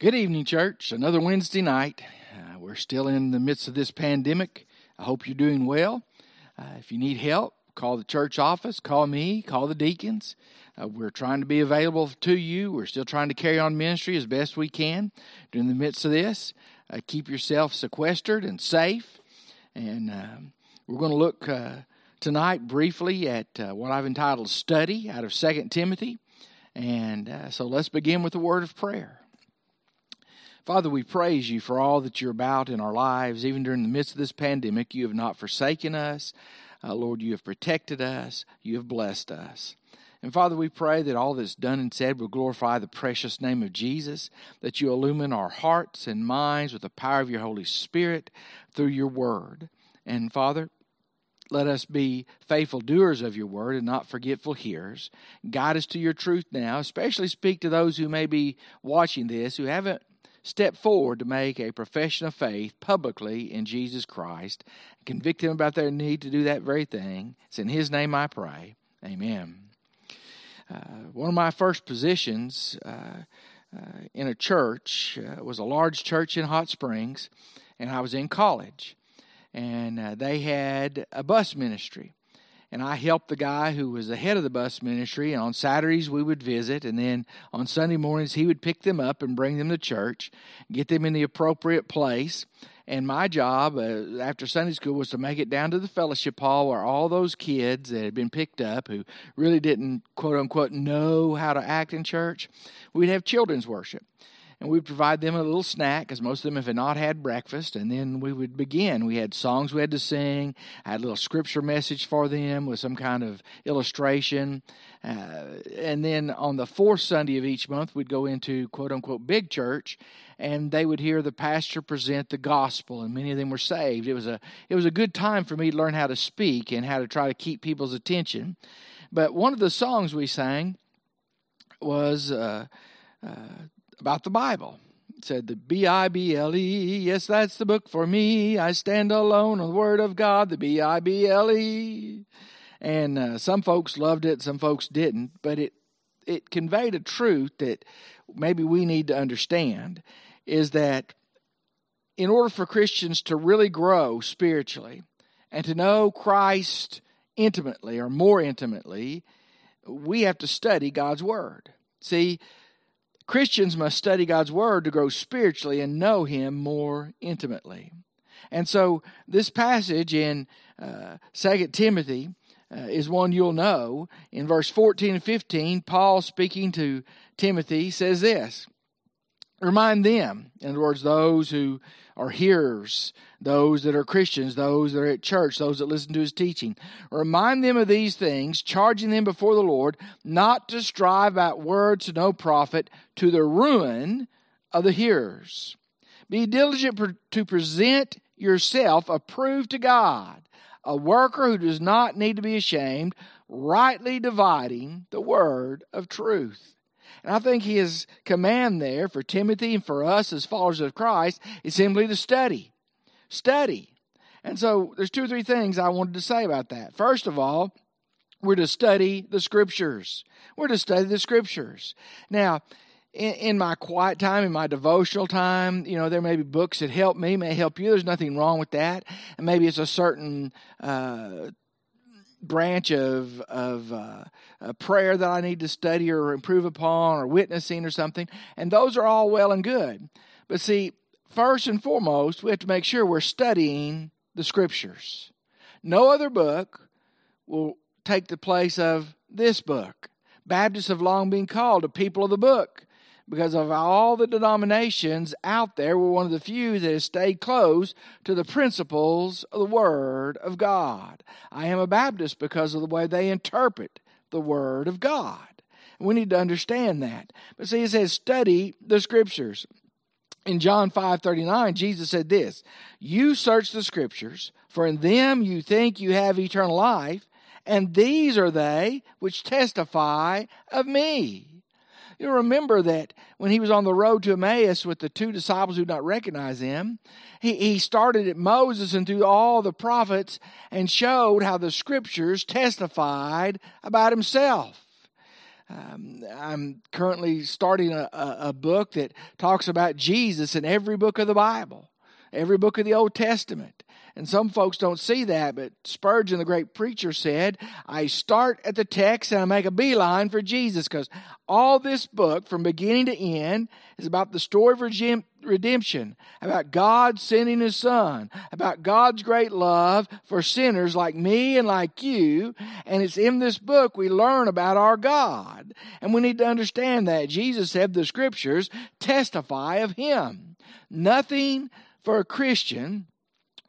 Good evening, church. Another Wednesday night. Uh, we're still in the midst of this pandemic. I hope you're doing well. Uh, if you need help, call the church office, call me, call the deacons. Uh, we're trying to be available to you. We're still trying to carry on ministry as best we can during the midst of this. Uh, keep yourself sequestered and safe. And um, we're going to look uh, tonight briefly at uh, what I've entitled Study out of Second Timothy. And so let's begin with a word of prayer. Father, we praise you for all that you're about in our lives. Even during the midst of this pandemic, you have not forsaken us. Uh, Lord, you have protected us. You have blessed us. And Father, we pray that all that's done and said will glorify the precious name of Jesus, that you illumine our hearts and minds with the power of your Holy Spirit through your word. And Father, let us be faithful doers of your word and not forgetful hearers. Guide us to your truth now, especially speak to those who may be watching this who haven't step forward to make a profession of faith publicly in Jesus Christ, convict them about their need to do that very thing. It's in His name I pray. Amen. Uh, one of my first positions uh, uh, in a church uh, was a large church in Hot Springs, and I was in college. And uh, they had a bus ministry and I helped the guy who was the head of the bus ministry. And on Saturdays, we would visit, and then on Sunday mornings, he would pick them up and bring them to church, get them in the appropriate place. And my job uh, after Sunday school was to make it down to the fellowship hall where all those kids that had been picked up who really didn't, quote unquote, know how to act in church, we'd have children's worship and we'd provide them a little snack because most of them have not had breakfast. And then we would begin. We had songs we had to sing. I had a little scripture message for them with some kind of illustration. Uh, and then on the fourth Sunday of each month, we'd go into quote unquote big church, and they would hear the pastor present the gospel, and many of them were saved. It was a it was a good time for me to learn how to speak and how to try to keep people's attention. But one of the songs we sang was. Uh, uh, about the Bible. It said the B I B L E. Yes, that's the book for me. I stand alone on the Word of God, the B I B L E. And uh, some folks loved it, some folks didn't, but it it conveyed a truth that maybe we need to understand is that in order for Christians to really grow spiritually and to know Christ intimately or more intimately, we have to study God's Word. See, Christians must study God's Word to grow spiritually and know Him more intimately. And so, this passage in uh, 2 Timothy uh, is one you'll know. In verse 14 and 15, Paul speaking to Timothy says this Remind them, in other words, those who are hearers, those that are Christians, those that are at church, those that listen to his teaching. Remind them of these things, charging them before the Lord not to strive out words to no profit to the ruin of the hearers. Be diligent to present yourself approved to God, a worker who does not need to be ashamed, rightly dividing the word of truth. And I think his command there for Timothy and for us as followers of Christ is simply to study. Study. And so there's two or three things I wanted to say about that. First of all, we're to study the scriptures. We're to study the scriptures. Now, in, in, my quiet time, in my devotional time, you know, there may be books that help me, may help you. There's nothing wrong with that. And maybe it's a certain uh, branch of of uh, prayer that I need to study or improve upon or witnessing or something, and those are all well and good. But see, first and foremost, we have to make sure we're studying the scriptures. No other book will take the place of this book. Baptists have long been called a people of the book because of all the denominations out there, we're one of the few that has stayed close to the principles of the Word of God. I am a Baptist because of the way they interpret the Word of God. We need to understand that. But see, it says, study the Scriptures. In John 5 39, Jesus said this You search the Scriptures, for in them you think you have eternal life, and these are they which testify of me. You remember that when he was on the road to Emmaus with the two disciples who did not recognize him, he, he started at Moses and through all the prophets and showed how the scriptures testified about himself. Um, I'm currently starting a, a, a book that talks about Jesus in every book of the Bible, every book of the Old Testament. And some folks don't see that, but Spurgeon, the great preacher, said, I start at the text and I make a beeline for Jesus because all this book, from beginning to end, is about the story of redemption, about God sending His Son, about God's great love for sinners like me and like you. And it's in this book we learn about our God. And we need to understand that. Jesus said the scriptures testify of Him. Nothing for a Christian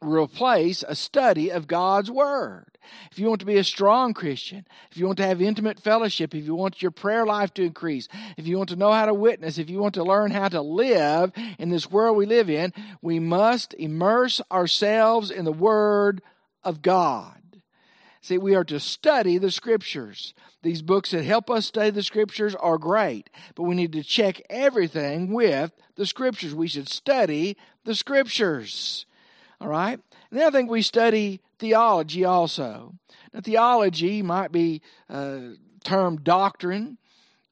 replace a study of God's Word. If you want to be a strong Christian, if you want to have intimate fellowship, if you want your prayer life to increase, if you want to know how to witness, if you want to learn how to live in this world we live in, we must immerse ourselves in the Word of God. See, we are to study the Scriptures. These books that help us study the Scriptures are great, but we need to check everything with the Scriptures. We should study the Scriptures. All right? And then I think we study theology also. Now, theology might be uh, termed doctrine,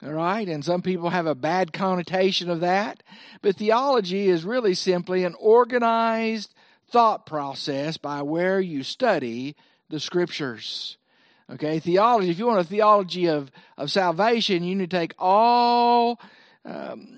all right? And some people have a bad connotation of that. But theology is really simply an organized thought process by where you study the scriptures. Okay, theology, if you want a theology of, of salvation, you need to take all um,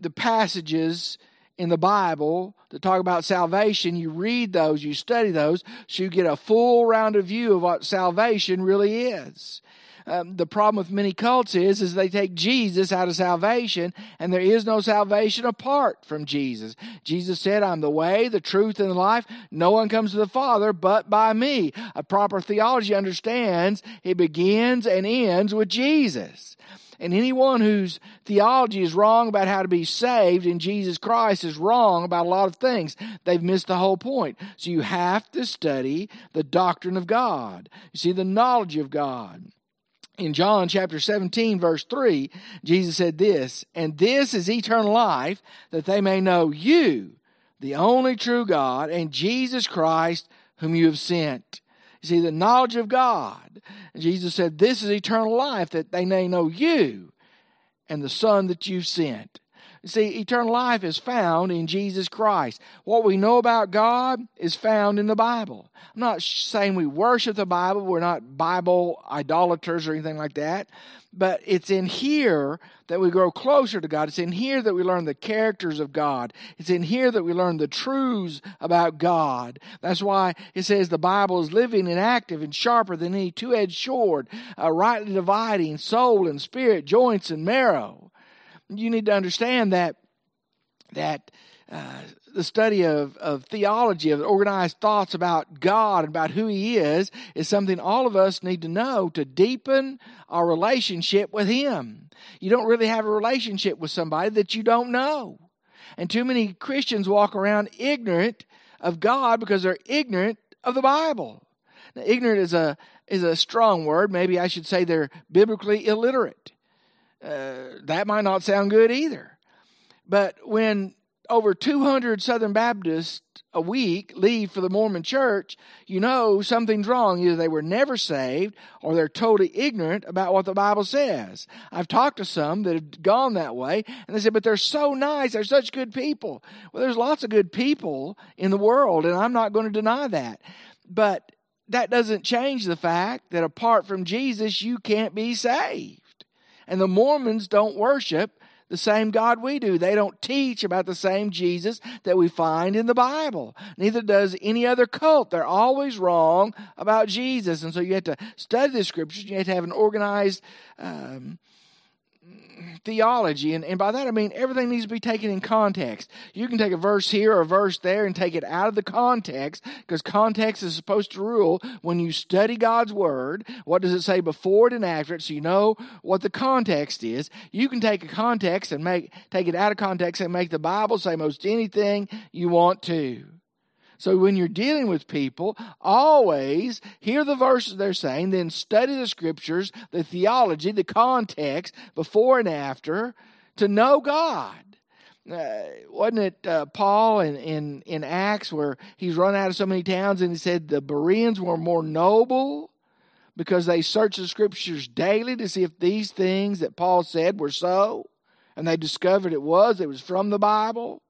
the passages in the Bible that talk about salvation, you read those, you study those, so you get a full rounded view of what salvation really is. Um, the problem with many cults is, is they take Jesus out of salvation, and there is no salvation apart from Jesus. Jesus said, I'm the way, the truth, and the life. No one comes to the Father but by me. A proper theology understands it begins and ends with Jesus. And anyone whose theology is wrong about how to be saved in Jesus Christ is wrong about a lot of things. They've missed the whole point. So you have to study the doctrine of God. You see, the knowledge of God. In John chapter 17, verse 3, Jesus said this, And this is eternal life, that they may know you, the only true God, and Jesus Christ, whom you have sent. You see, the knowledge of God. Jesus said, This is eternal life, that they may know you and the Son that you've sent. See, eternal life is found in Jesus Christ. What we know about God is found in the Bible. I'm not saying we worship the Bible, we're not Bible idolaters or anything like that, but it's in here that we grow closer to God. It's in here that we learn the characters of God. It's in here that we learn the truths about God. That's why it says the Bible is living and active and sharper than any two edged sword, uh, rightly dividing soul and spirit, joints and marrow. You need to understand that that uh, the study of, of theology, of organized thoughts about God and about who He is, is something all of us need to know to deepen our relationship with Him. You don't really have a relationship with somebody that you don't know. And too many Christians walk around ignorant of God because they're ignorant of the Bible. Now, ignorant is a, is a strong word. Maybe I should say they're biblically illiterate. Uh, that might not sound good either. But when over 200 Southern Baptists a week leave for the Mormon church, you know something's wrong. Either they were never saved or they're totally ignorant about what the Bible says. I've talked to some that have gone that way and they said, but they're so nice. They're such good people. Well, there's lots of good people in the world and I'm not going to deny that. But that doesn't change the fact that apart from Jesus, you can't be saved. And the Mormons don't worship the same God we do. They don't teach about the same Jesus that we find in the Bible. Neither does any other cult. They're always wrong about Jesus. And so you have to study the scriptures. You have to have an organized um, theology. And, and by that I mean everything needs to be taken in context. You can take a verse here or a verse there and take it out of the context because context is supposed to rule when you study God's Word. What does it say before it and after it so you know what the context is? You can take a context and make take it out of context and make the Bible say most anything you want to. So when you're dealing with people, always hear the verses they're saying, then study the scriptures, the theology, the context before and after to know God. Uh, wasn't it uh, Paul in, in, in Acts where he's run out of so many towns and he said the Bereans were more noble because they searched the scriptures daily to see if these things that Paul said were so, and they discovered it was, it was from the Bible.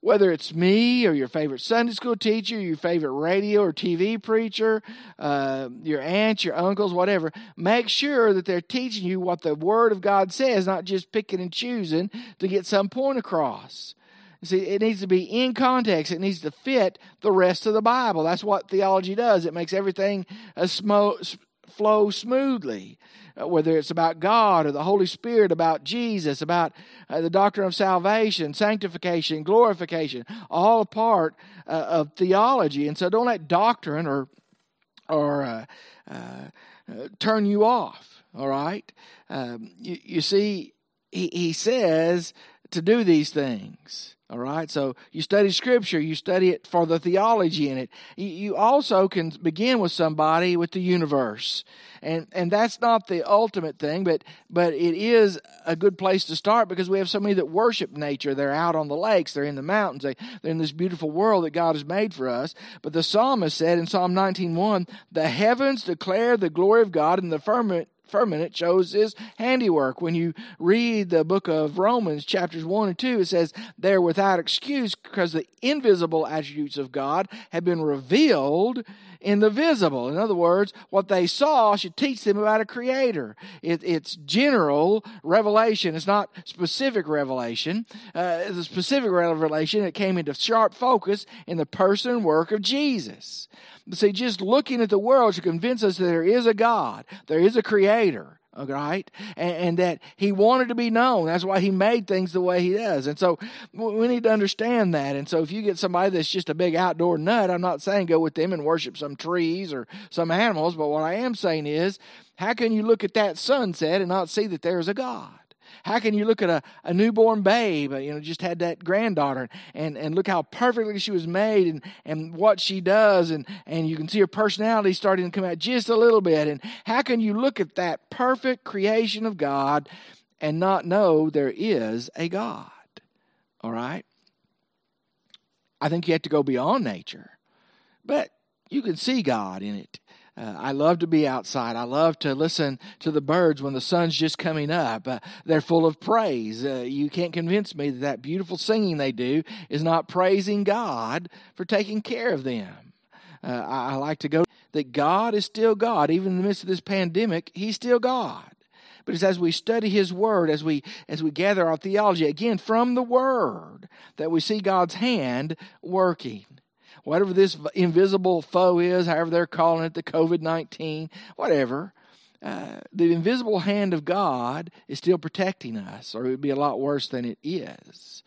Whether it's me or your favorite Sunday school teacher, your favorite radio or TV preacher, uh, your aunts, your uncles, whatever, make sure that they're teaching you what the Word of God says, not just picking and choosing to get some point across. See, it needs to be in context. It needs to fit the rest of the Bible. That's what theology does. It makes everything a smo- flow smoothly. Uh, whether it's about God or the Holy Spirit, about Jesus, about uh, the doctrine of salvation, sanctification, glorification, all a part uh, of theology. And so don't let doctrine or or uh, uh, turn you off. All right, um, you, you see, he, he says to do these things. All right, so you study Scripture, you study it for the theology in it. You also can begin with somebody with the universe, and and that's not the ultimate thing, but but it is a good place to start because we have so many that worship nature. They're out on the lakes, they're in the mountains, they, they're in this beautiful world that God has made for us. But the psalmist said in Psalm 19:1, "The heavens declare the glory of God, and the firmament firmament shows his handiwork. When you read the book of Romans, chapters 1 and 2, it says they're without excuse because the invisible attributes of God have been revealed in the visible. In other words, what they saw should teach them about a creator. It, it's general revelation, it's not specific revelation. Uh, a specific revelation that came into sharp focus in the person and work of Jesus. See, just looking at the world should convince us that there is a God, there is a creator right? And, and, that he wanted to be known. That's why he made things the way he does. And so we need to understand that. And so if you get somebody that's just a big outdoor nut, I'm not saying go with them and worship some trees or some animals, but what I am saying is, how can you look at that sunset and not see that there's a God? How can you look at a, a newborn babe, you know, just had that granddaughter, and, and look how perfectly she was made and, and what she does, and, and you can see her personality starting to come out just a little bit. And how can you look at that perfect creation of God and not know there is a God? All right? I think you have to go beyond nature, but you can see God in it. Uh, I love to be outside. I love to listen to the birds when the sun's just coming up. Uh, they're full of praise. Uh, you can't convince me that that beautiful singing they do is not praising God for taking care of them. Uh, I, I like to go that God is still God. Even in the midst of this pandemic, He's still God. But it's as we study His Word, as we as we gather our theology again from the Word, that we see God's hand working whatever this invisible foe is, however they're calling it, the COVID 19, whatever, uh, the invisible hand of God is still protecting us, or it would be a lot worse than it is.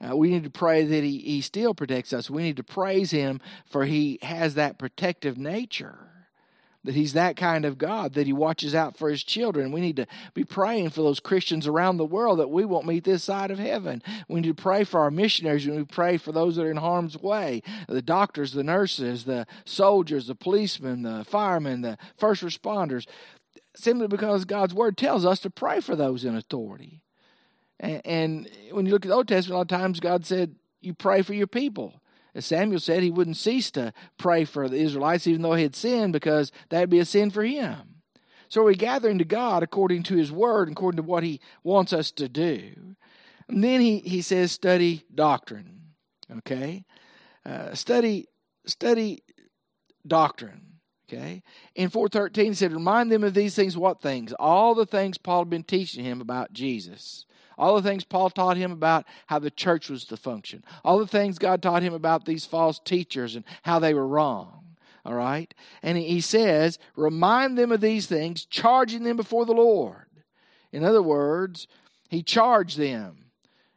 Uh, we need to pray that he, he still protects us. We need to praise Him for He has that protective nature that he's that kind of God, that he watches out for his children. We need to be praying for those Christians around the world that we won't meet this side of heaven. We need to pray for our missionaries we pray for those that are in harm's way the doctors, the nurses, the soldiers, the policemen, the firemen, the first responders, simply because God's word tells us to pray for those in authority. And, and when you look at the Old Testament, a lot of times God said, You pray for your people. Samuel said, he wouldn't cease to pray for the Israelites even though he had sinned because that would be a sin for him. So we're gathering to God according to his word, according to what he wants us to do. And then he, he says, study doctrine. Okay? Uh, study, study doctrine. Okay? In 413, he said, Remind them of these things. What things? All the things Paul had been teaching him about Jesus. All the things Paul taught him about how the church was to function. All the things God taught him about these false teachers and how they were wrong. All right? And he says, remind them of these things, charging them before the Lord. In other words, he charged them.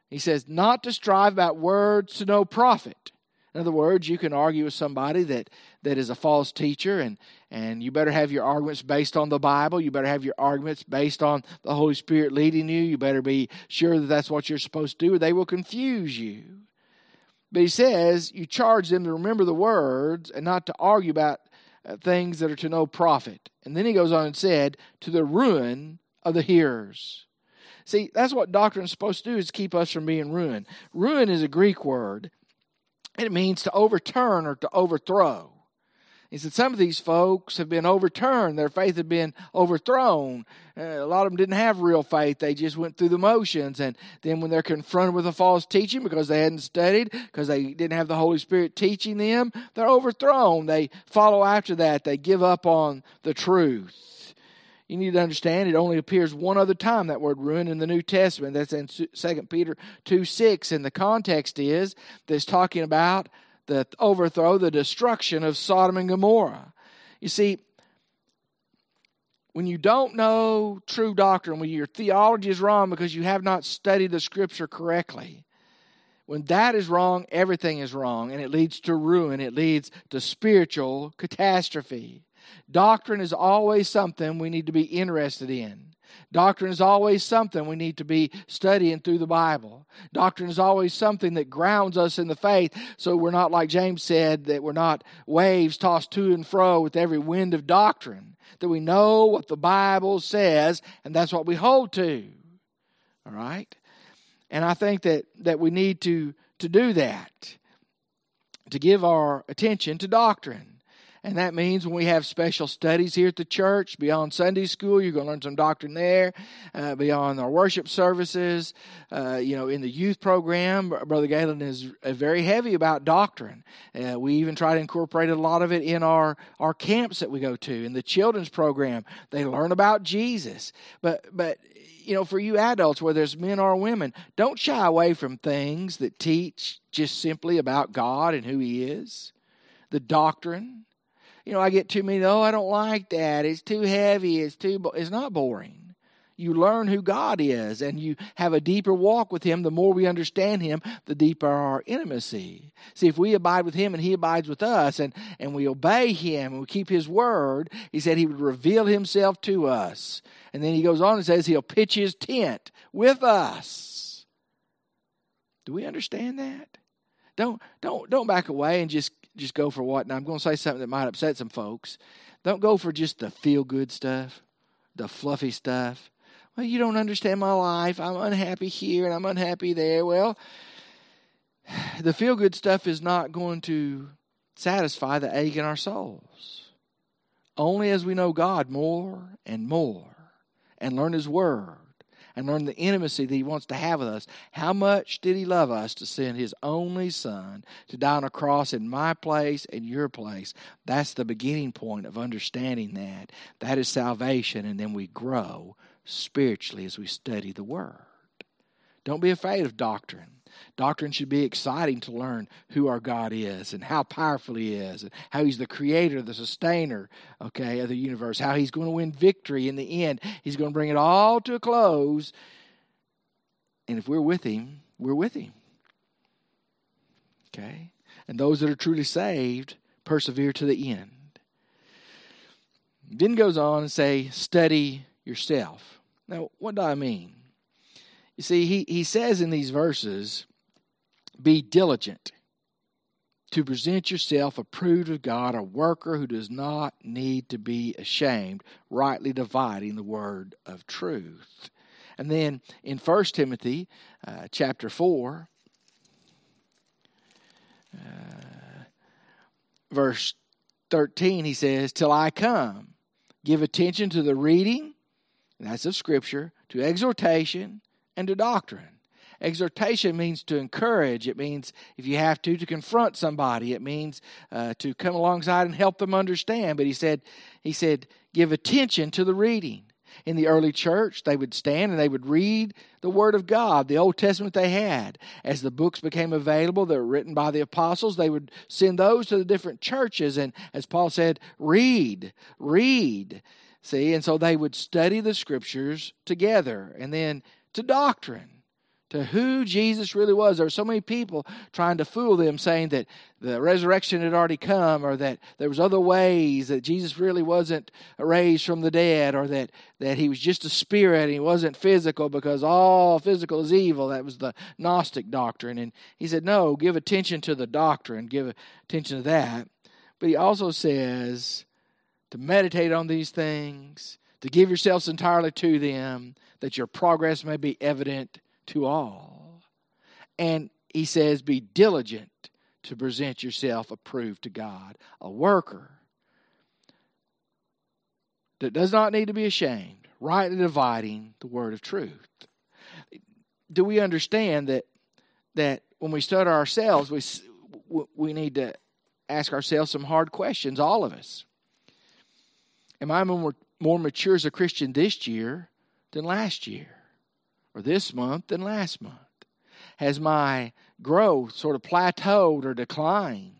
He says, not to strive about words to no profit. In other words, you can argue with somebody that that is a false teacher and and you better have your arguments based on the bible. You better have your arguments based on the holy spirit leading you. You better be sure that that's what you're supposed to do or they will confuse you. But he says you charge them to remember the words and not to argue about uh, things that are to no profit. And then he goes on and said to the ruin of the hearers. See that's what doctrine is supposed to do is keep us from being ruined. Ruin is a greek word. It means to overturn or to overthrow He said some of these folks have been overturned. Their faith had been overthrown. Uh, a lot of them didn't have real faith. They just went through the motions. And then when they're confronted with a false teaching because they hadn't studied, because they didn't have the Holy Spirit teaching them, they're overthrown. They follow after that. They give up on the truth. You need to understand it only appears one other time, that word ruin, in the New Testament. That's in 2 Peter 2 6. And the context is that it's talking about the overthrow, the destruction of Sodom and Gomorrah. You see, when you don't know true doctrine, when your theology is wrong because you have not studied the scripture correctly, when that is wrong, everything is wrong, and it leads to ruin, it leads to spiritual catastrophe. Doctrine is always something we need to be interested in. Doctrine is always something we need to be studying through the Bible. Doctrine is always something that grounds us in the faith so we're not, like James said, that we're not waves tossed to and fro with every wind of doctrine. That we know what the Bible says and that's what we hold to. All right? And I think that, that we need to, to do that, to give our attention to doctrine. And that means when we have special studies here at the church, beyond Sunday school, you're going to learn some doctrine there. Uh, beyond our worship services, uh, you know, in the youth program, Brother Galen is very heavy about doctrine. Uh, we even try to incorporate a lot of it in our, our camps that we go to. In the children's program, they learn about Jesus. But, but you know, for you adults, whether it's men or women, don't shy away from things that teach just simply about God and who He is, the doctrine you know, I get too many, oh, I don't like that. It's too heavy. It's too, bo-. it's not boring. You learn who God is and you have a deeper walk with Him. The more we understand Him, the deeper our intimacy. See, if we abide with Him and He abides with us and, and we obey Him and we keep His word, He said He would reveal Himself to us. And then He goes on and says He'll pitch His tent with us. Do we understand that? Don't don't don't back away and just just go for what? Now I'm going to say something that might upset some folks. Don't go for just the feel good stuff, the fluffy stuff. Well, you don't understand my life. I'm unhappy here and I'm unhappy there. Well, the feel good stuff is not going to satisfy the ache in our souls. Only as we know God more and more and learn His Word and learn the intimacy that He wants to have with us. How much did He love us to send His only Son to die on a cross in my place and your place? That's the beginning point of understanding that. That is salvation, and then we grow spiritually as we study the Word. Don't be afraid of doctrine. Doctrine should be exciting to learn who our God is and how powerful He is, and how He's the creator, the sustainer, okay, of the universe, how He's going to win victory in the end. He's going to bring it all to a close. And if we're with Him, we're with Him. Okay? And those that are truly saved persevere to the end. Then goes on and say, study yourself. Now, what do I mean? You see, he, he says in these verses, be diligent to present yourself approved of God, a worker who does not need to be ashamed, rightly dividing the word of truth. And then in 1 Timothy uh, chapter 4, uh, verse 13, he says, Till I come, give attention to the reading, that's of Scripture, to exhortation, and to doctrine. Exhortation means to encourage. It means, if you have to, to confront somebody. It means uh, to come alongside and help them understand. But he said, he said, give attention to the reading. In the early church, they would stand and they would read the Word of God, the Old Testament they had. As the books became available that were written by the apostles, they would send those to the different churches. And as Paul said, read, read. See, and so they would study the scriptures together. And then to doctrine, to who Jesus really was. There were so many people trying to fool them, saying that the resurrection had already come, or that there was other ways that Jesus really wasn't raised from the dead, or that, that he was just a spirit and he wasn't physical because all physical is evil. That was the Gnostic doctrine. And he said, No, give attention to the doctrine, give attention to that. But he also says to meditate on these things, to give yourselves entirely to them, that your progress may be evident to all. And he says, Be diligent to present yourself approved to God, a worker that does not need to be ashamed, rightly dividing the word of truth. Do we understand that that when we study ourselves, we we need to ask ourselves some hard questions, all of us. Am I more, more mature as a Christian this year than last year? Or this month than last month? Has my growth sort of plateaued or declined?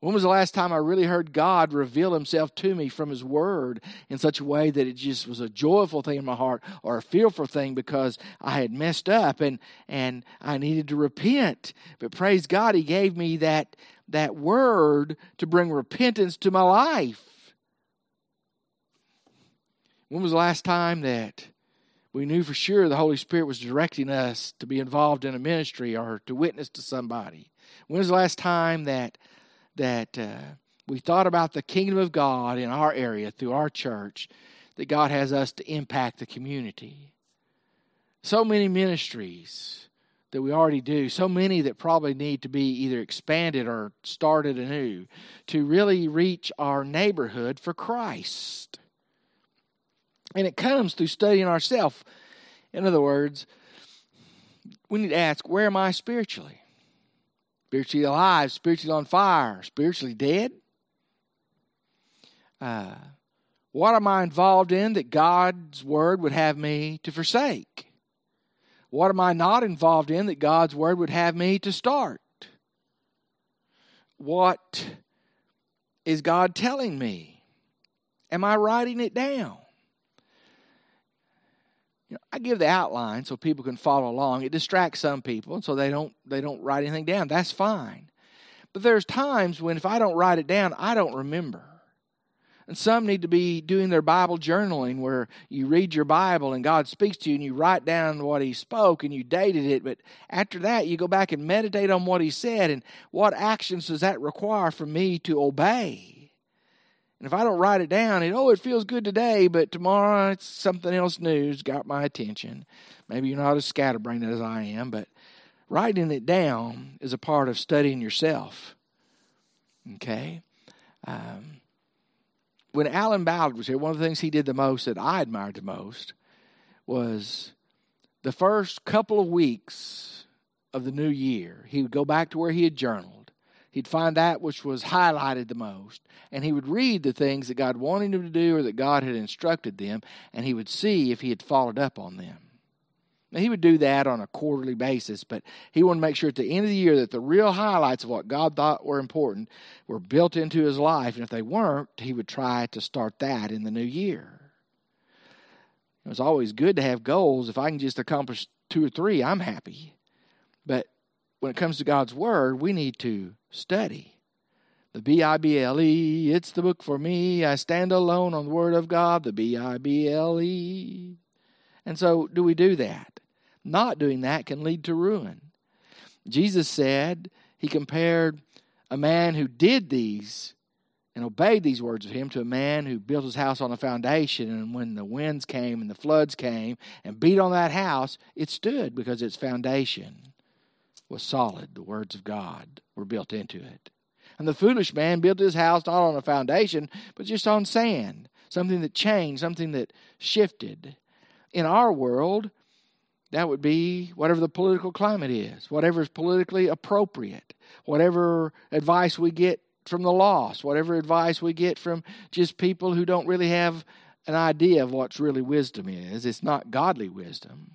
When was the last time I really heard God reveal Himself to me from His Word in such a way that it just was a joyful thing in my heart or a fearful thing because I had messed up and, and I needed to repent? But praise God, He gave me that, that Word to bring repentance to my life. When was the last time that we knew for sure the Holy Spirit was directing us to be involved in a ministry or to witness to somebody? When was the last time that that uh, we thought about the kingdom of God in our area through our church, that God has us to impact the community. So many ministries that we already do, so many that probably need to be either expanded or started anew to really reach our neighborhood for Christ. And it comes through studying ourselves. In other words, we need to ask, where am I spiritually? spiritually alive, spiritually on fire, spiritually dead? Uh, what am I involved in that God's word would have me to forsake? What am I not involved in that God's word would have me to start? What is God telling me? Am I writing it down? You know, I give the outline so people can follow along. It distracts some people, so they don't they don't write anything down. That's fine. But there's times when if I don't write it down, I don't remember. And some need to be doing their Bible journaling where you read your Bible and God speaks to you and you write down what He spoke and you dated it. But after that, you go back and meditate on what He said and what actions does that require for me to obey. And if I don't write it down, it oh, it feels good today, but tomorrow it's something else new's got my attention. Maybe you're not as scatterbrained as I am, but writing it down is a part of studying yourself. Okay? Um, when Alan Ballard was here, one of the things he did the most that I admired the most was the first couple of weeks of the new year, he would go back to where he had journaled He'd find that which was highlighted the most, and he would read the things that God wanted him to do or that God had instructed them, and he would see if he had followed up on them. Now, he would do that on a quarterly basis, but he wanted to make sure at the end of the year that the real highlights of what God thought were important were built into his life, and if they weren't, he would try to start that in the new year. It was always good to have goals. If I can just accomplish two or three, I'm happy. But when it comes to God's Word, we need to study. The B I B L E, it's the book for me. I stand alone on the Word of God, the B I B L E. And so, do we do that? Not doing that can lead to ruin. Jesus said, He compared a man who did these and obeyed these words of him to a man who built his house on a foundation. And when the winds came and the floods came and beat on that house, it stood because its foundation was solid. The words of God were built into it. And the foolish man built his house not on a foundation, but just on sand, something that changed, something that shifted. In our world, that would be whatever the political climate is, whatever is politically appropriate, whatever advice we get from the lost, whatever advice we get from just people who don't really have an idea of what's really wisdom is. It's not godly wisdom.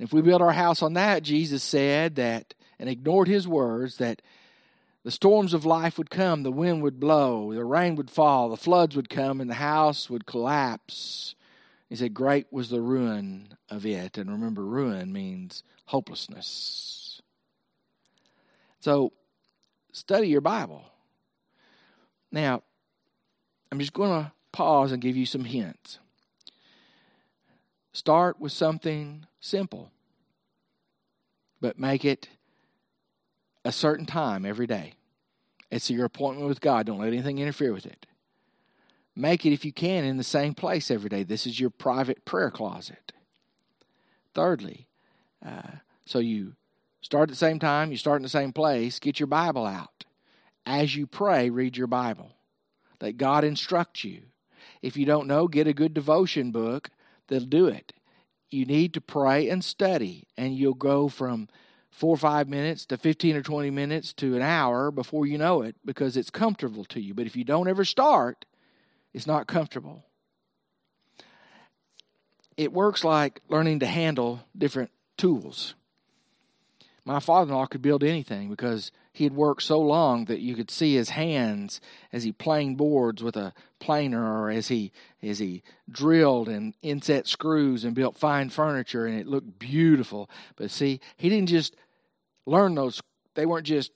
If we build our house on that, Jesus said that, and ignored his words, that the storms of life would come, the wind would blow, the rain would fall, the floods would come, and the house would collapse. He said, Great was the ruin of it. And remember, ruin means hopelessness. So, study your Bible. Now, I'm just going to pause and give you some hints. Start with something simple, but make it a certain time every day. It's your appointment with God. Don't let anything interfere with it. Make it, if you can, in the same place every day. This is your private prayer closet. Thirdly, uh, so you start at the same time, you start in the same place, get your Bible out. As you pray, read your Bible. Let God instruct you. If you don't know, get a good devotion book that'll do it. You need to pray and study, and you'll go from four or five minutes to 15 or 20 minutes to an hour before you know it because it's comfortable to you. But if you don't ever start, it's not comfortable. It works like learning to handle different tools. My father in law could build anything because he had worked so long that you could see his hands as he planed boards with a planer or as he as he drilled and inset screws and built fine furniture and it looked beautiful. But see, he didn't just learn those they weren't just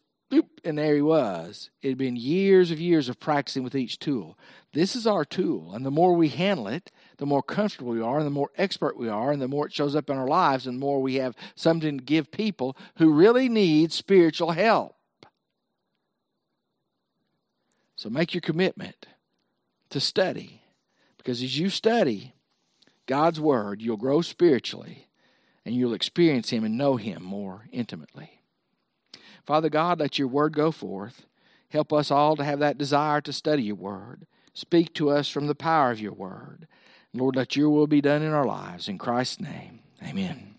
and there he was. It had been years of years of practicing with each tool. This is our tool, and the more we handle it, the more comfortable we are, and the more expert we are, and the more it shows up in our lives, and the more we have something to give people who really need spiritual help. So make your commitment to study. Because as you study God's Word, you'll grow spiritually and you'll experience Him and know Him more intimately. Father God, let your Word go forth. Help us all to have that desire to study your Word. Speak to us from the power of your Word. Lord, let your will be done in our lives. In Christ's name, amen.